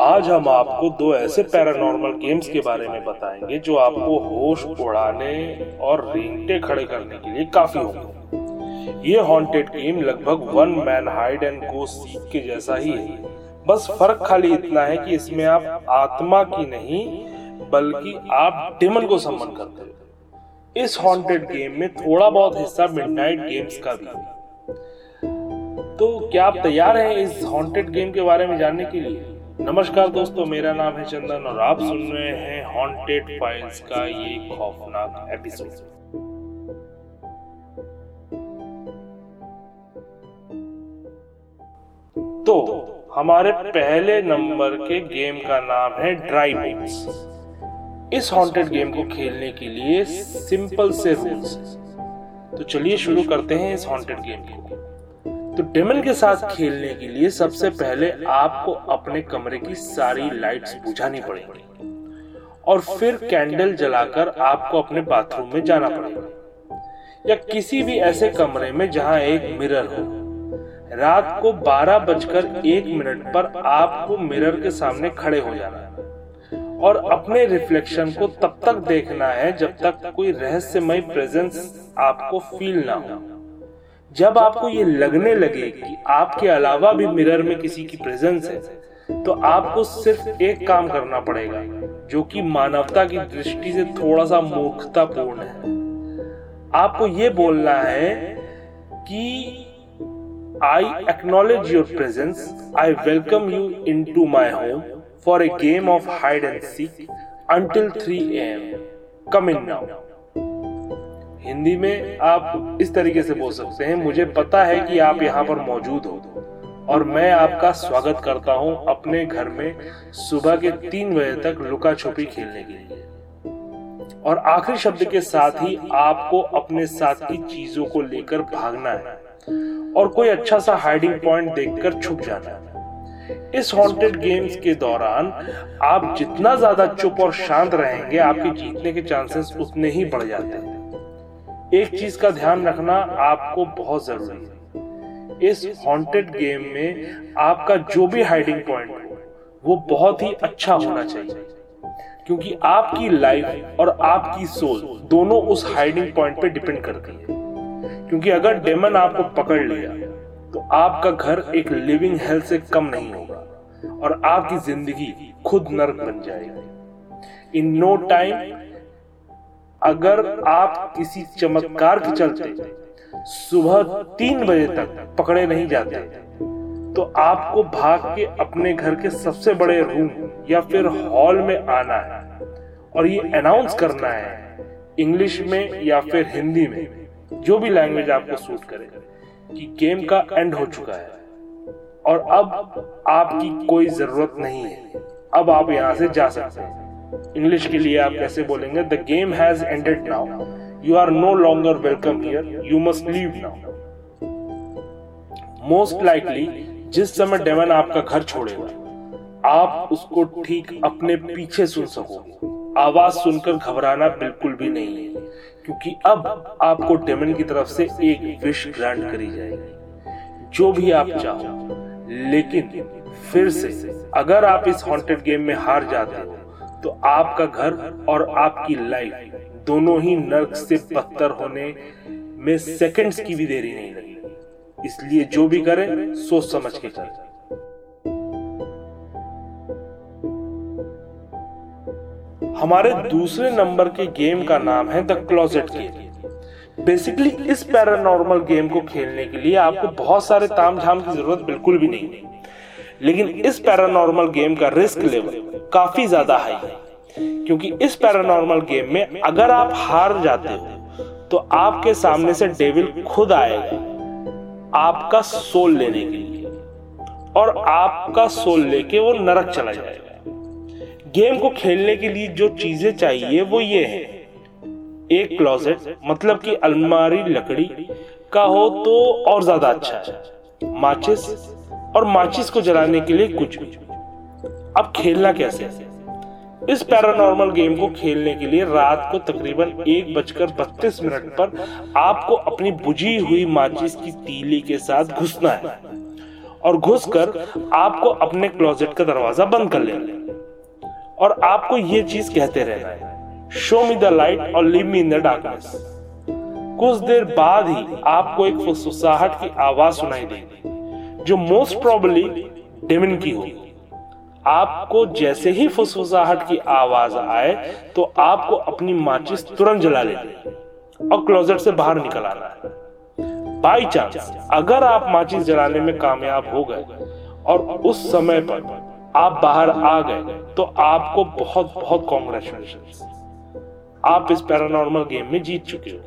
आज हम आपको दो ऐसे पैरानॉर्मल गेम्स के बारे में बताएँगे जो आपको होश उड़ाने और रेंगटे खड़े करने के लिए काफ़ी होंगे। ये हॉन्टेड गेम लगभग one man hide and go seek के जैसा ही है। बस फ़र्क खाली इतना है कि इसमें आप आत्मा की नहीं, बल्कि आप डेमन को सम्मान करते हो। इस हॉन्टेड गेम में थोड़ा बहुत हिस्सा मिडनाइट गेम्स का भी है। तो क्या आप तैयार हैं इस हॉन्टेड गेम के बारे में जानने के लिए? नमस्कार दोस्तों, मेरा नाम है चंदन और आप सुन रहे हैं हॉन्टेड फाइल्स का ये खौफनाक एपिसोड तो हमारे पहले नंबर के गेम का नाम है ड्राई बोट्स इस हॉन्टेड गेम को खेलने के लिए सिंपल से रूल्स तो चलिए शुरू करते हैं इस हॉन्टेड गेम को। तो डेमन के साथ खेलने के लिए सबसे पहले आपको अपने कमरे की सारी लाइट्स बुझानी पड़ेगी। और फिर कैंडल जलाकर आपको अपने बाथरूम में जाना पड़ेगा। या किसी भी ऐसे कमरे में जहाँ एक मिरर हो। रात को बारह बजकर एक मिनट पर आपको मिरर के सामने खड़े हो जाना है। और अपने रिफ्लेक्शन को तब तक देखना है जब तक कोई रहस्यमय प्रेजेंस आपको फील ना हो। जब आपको ये लगने लगे कि आपके अलावा भी मिरर में किसी की प्रेजेंस है तो आपको सिर्फ़ एक काम करना पड़ेगा, जो कि मानवता की दृष्टि से थोड़ा सा मूर्खतापूर्ण है। आपको ये बोलना है कि I acknowledge your presence I welcome you in to my home for a game of hide and seek until three AM come in now Hindi में आप इस तरीके से बोल सकते हैं, मुझे पता है कि आप यहाँ पर मौजूद हो। और मैं आपका स्वागत करता हूँ अपने घर में सुबह के तीन बजे तक लुका छुपी खेलने के लिए। और आखिरी शब्द के साथ ही आपको अपने साथ की चीज़ों को लेकर भागना है। और कोई अच्छा सा हाइडिंग पॉइंट देखकर छुप जाना है। इस हॉन्टेड गेम्स के दौरान आप जितना ज़्यादा चुप और शांत रहेंगे, आपके जीतने के चांसेस उतने ही बढ़ जाते हैं। एक चीज़ का ध्यान रखना आपको बहुत ज़रूरी है। इस हॉन्टेड गेम में आपका जो भी हाइडिंग पॉइंट हो, वो बहुत ही अच्छा होना चाहिए। क्योंकि आपकी लाइफ और आपकी सोल दोनों उस हाइडिंग पॉइंट पे डिपेंड करती है। क्योंकि अगर डेमन आपको पकड़ लिया तो आपका घर एक लिविंग हेल्थ से कम नहीं होगा और आपकी ज़िंदगी खुद नर्क बन जाएगी। इन नो टाइम अगर आप किसी चमत्कार के चलते सुबह तीन बजे तक पकड़े नहीं जाते तो आपको भाग के अपने घर के सबसे बड़े रूम या फिर हॉल में आना है और ये अनाउंस करना है इंग्लिश में या फिर हिंदी में, जो भी लैंग्वेज आपको सूट करे, कि गेम का एंड हो चुका है। और अब आपकी कोई ज़रूरत नहीं है। अब आप यहाँ से जा सकते हैं। इंग्लिश के लिए आप कैसे बोलेंगे? The game has ended now you are no longer welcome here you must leave now most likely जिस समय डेमन आपका घर छोड़ेगा आप उसको ठीक अपने पीछे सुन सको। आवाज़ सुनकर घबराना बिल्कुल भी नहीं है क्योंकि अब आपको डेमन की तरफ़ से एक विश ग्रांट करी जाएगी। जो भी आप चाहो। लेकिन फिर से, अगर आप इस हॉन्टेड गेम में हार जाते हो तो आपका घर और आपकी लाइफ दोनों ही नर्क से बदतर होने में सेकंड्स की भी देरी नहीं। लगी इसलिए जो भी करें, सोच समझ के करें। हमारे दूसरे नंबर के गेम का नाम है द क्लोजेट गेम बेसिकली इस पैरानॉर्मल गेम को खेलने के लिए आपको बहुत सारे तामझाम की ज़रूरत बिल्कुल भी नहीं। लेकिन इस पैरानॉर्मल गेम का रिस्क लेवल काफ़ी ज़्यादा हाई है। क्योंकि इस पैरानॉर्मल गेम में अगर आप हार जाते हो तो आपके सामने से डेविल खुद आएगा आपका सोल लेने के लिए। और आपका सोल लेके वो नरक चला जाएगा। गेम को खेलने के लिए जो चीज़ें चाहिए वो ये है। एक क्लोजेट मतलब कि अलमारी लकड़ी का हो तो और ज़्यादा अच्छा है। माचिस और माचिस को जलाने के लिए कुछ। अब खेलना कैसे? इस पैरानॉर्मल गेम को खेलने के लिए रात को तकरीबन एक बजकर बत्तीस मिनट पर आपको अपनी बुझी हुई माचिस की तीली के साथ घुसना है और घुसकर आपको अपने क्लोजेट का दरवाज़ा बंद कर लेना और आपको ये चीज़ कहते रहना है शो मी द लाइट और leave me in the darkness कुछ देर बाद ही आपको एक फुसफुसाहट की आवाज़ सुनाई देगी। जो मोस्ट प्रोबेबली डेमिन की होगी आपको जैसे ही फुसफुसाहट की आवाज़ आए तो आपको अपनी माचिस तुरंत जला लेनी और क्लोजेट से बाहर निकल आना है। बाई चांस अगर आप माचिस जलाने में कामयाब हो गए और उस समय पर आप बाहर आ गए तो आपको बहुत बहुत कॉन्ग्रेचुलेशन आप इस पैरानॉर्मल गेम में जीत चुके हो।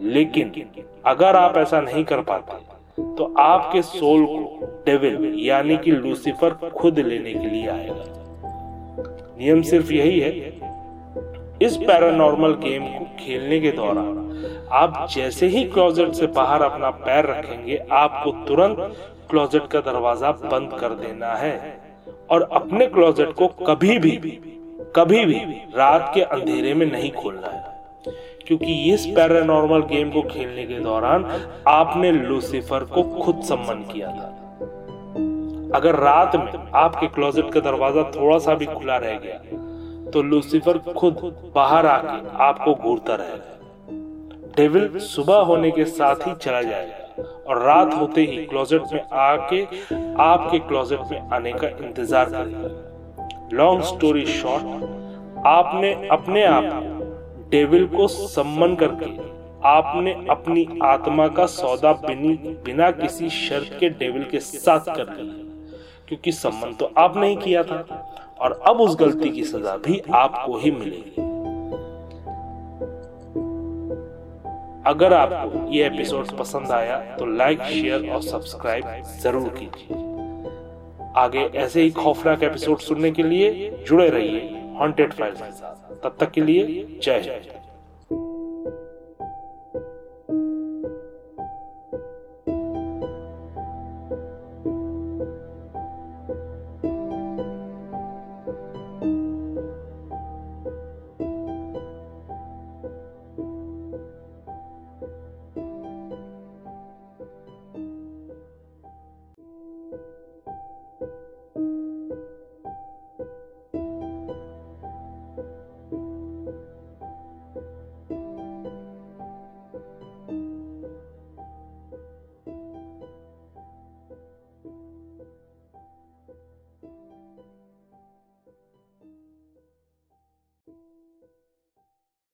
लेकिन अगर आप ऐसा नहीं कर पाते तो आपके सोल को डेविल, यानी कि लूसीफर, खुद लेने के लिए आएगा। नियम सिर्फ़ यही है, इस पैरानॉर्मल गेम को खेलने के दौरान आप जैसे ही क्लोजेट से बाहर अपना पैर रखेंगे, आपको तुरंत क्लोजेट का दरवाज़ा बंद कर देना है और अपने क्लोजेट को कभी भी कभी भी रात के अंधेरे में नहीं खोलना है। क्योंकि इस पैरानॉर्मल गेम को खेलने के दौरान आपने लूसीफर को खुद सम्मान किया था। अगर रात में आपके क्लोजेट का दरवाज़ा थोड़ा सा भी खुला रह गया तो लूसीफर खुद बाहर आके आपको घूरता रहेगा। डेविल सुबह होने के साथ ही चला जाएगा और रात होते ही क्लोजेट में आके आपके क्लोजेट में आने का इंतज़ार करेगा लॉन्ग स्टोरी शॉर्ट आपने अपने आप डेविल को सम्मन करके आपने अपनी आत्मा का सौदा बिनी किसी शर्त के डेविल के साथ कर दिया। क्योंकि सम्मन तो आप नहीं किया था, और अब उस गलती की सजा भी आपको ही मिलेगी। अगर आपको ये एपिसोड पसंद आया तो लाइक शेयर और सब्सक्राइब ज़रूर कीजिए। आगे ऐसे ही खौफनाक एपिसोड सुनने के लिए जुड़े रहिए। हॉन्टेड फाइल्स तब तक के लिए जय जय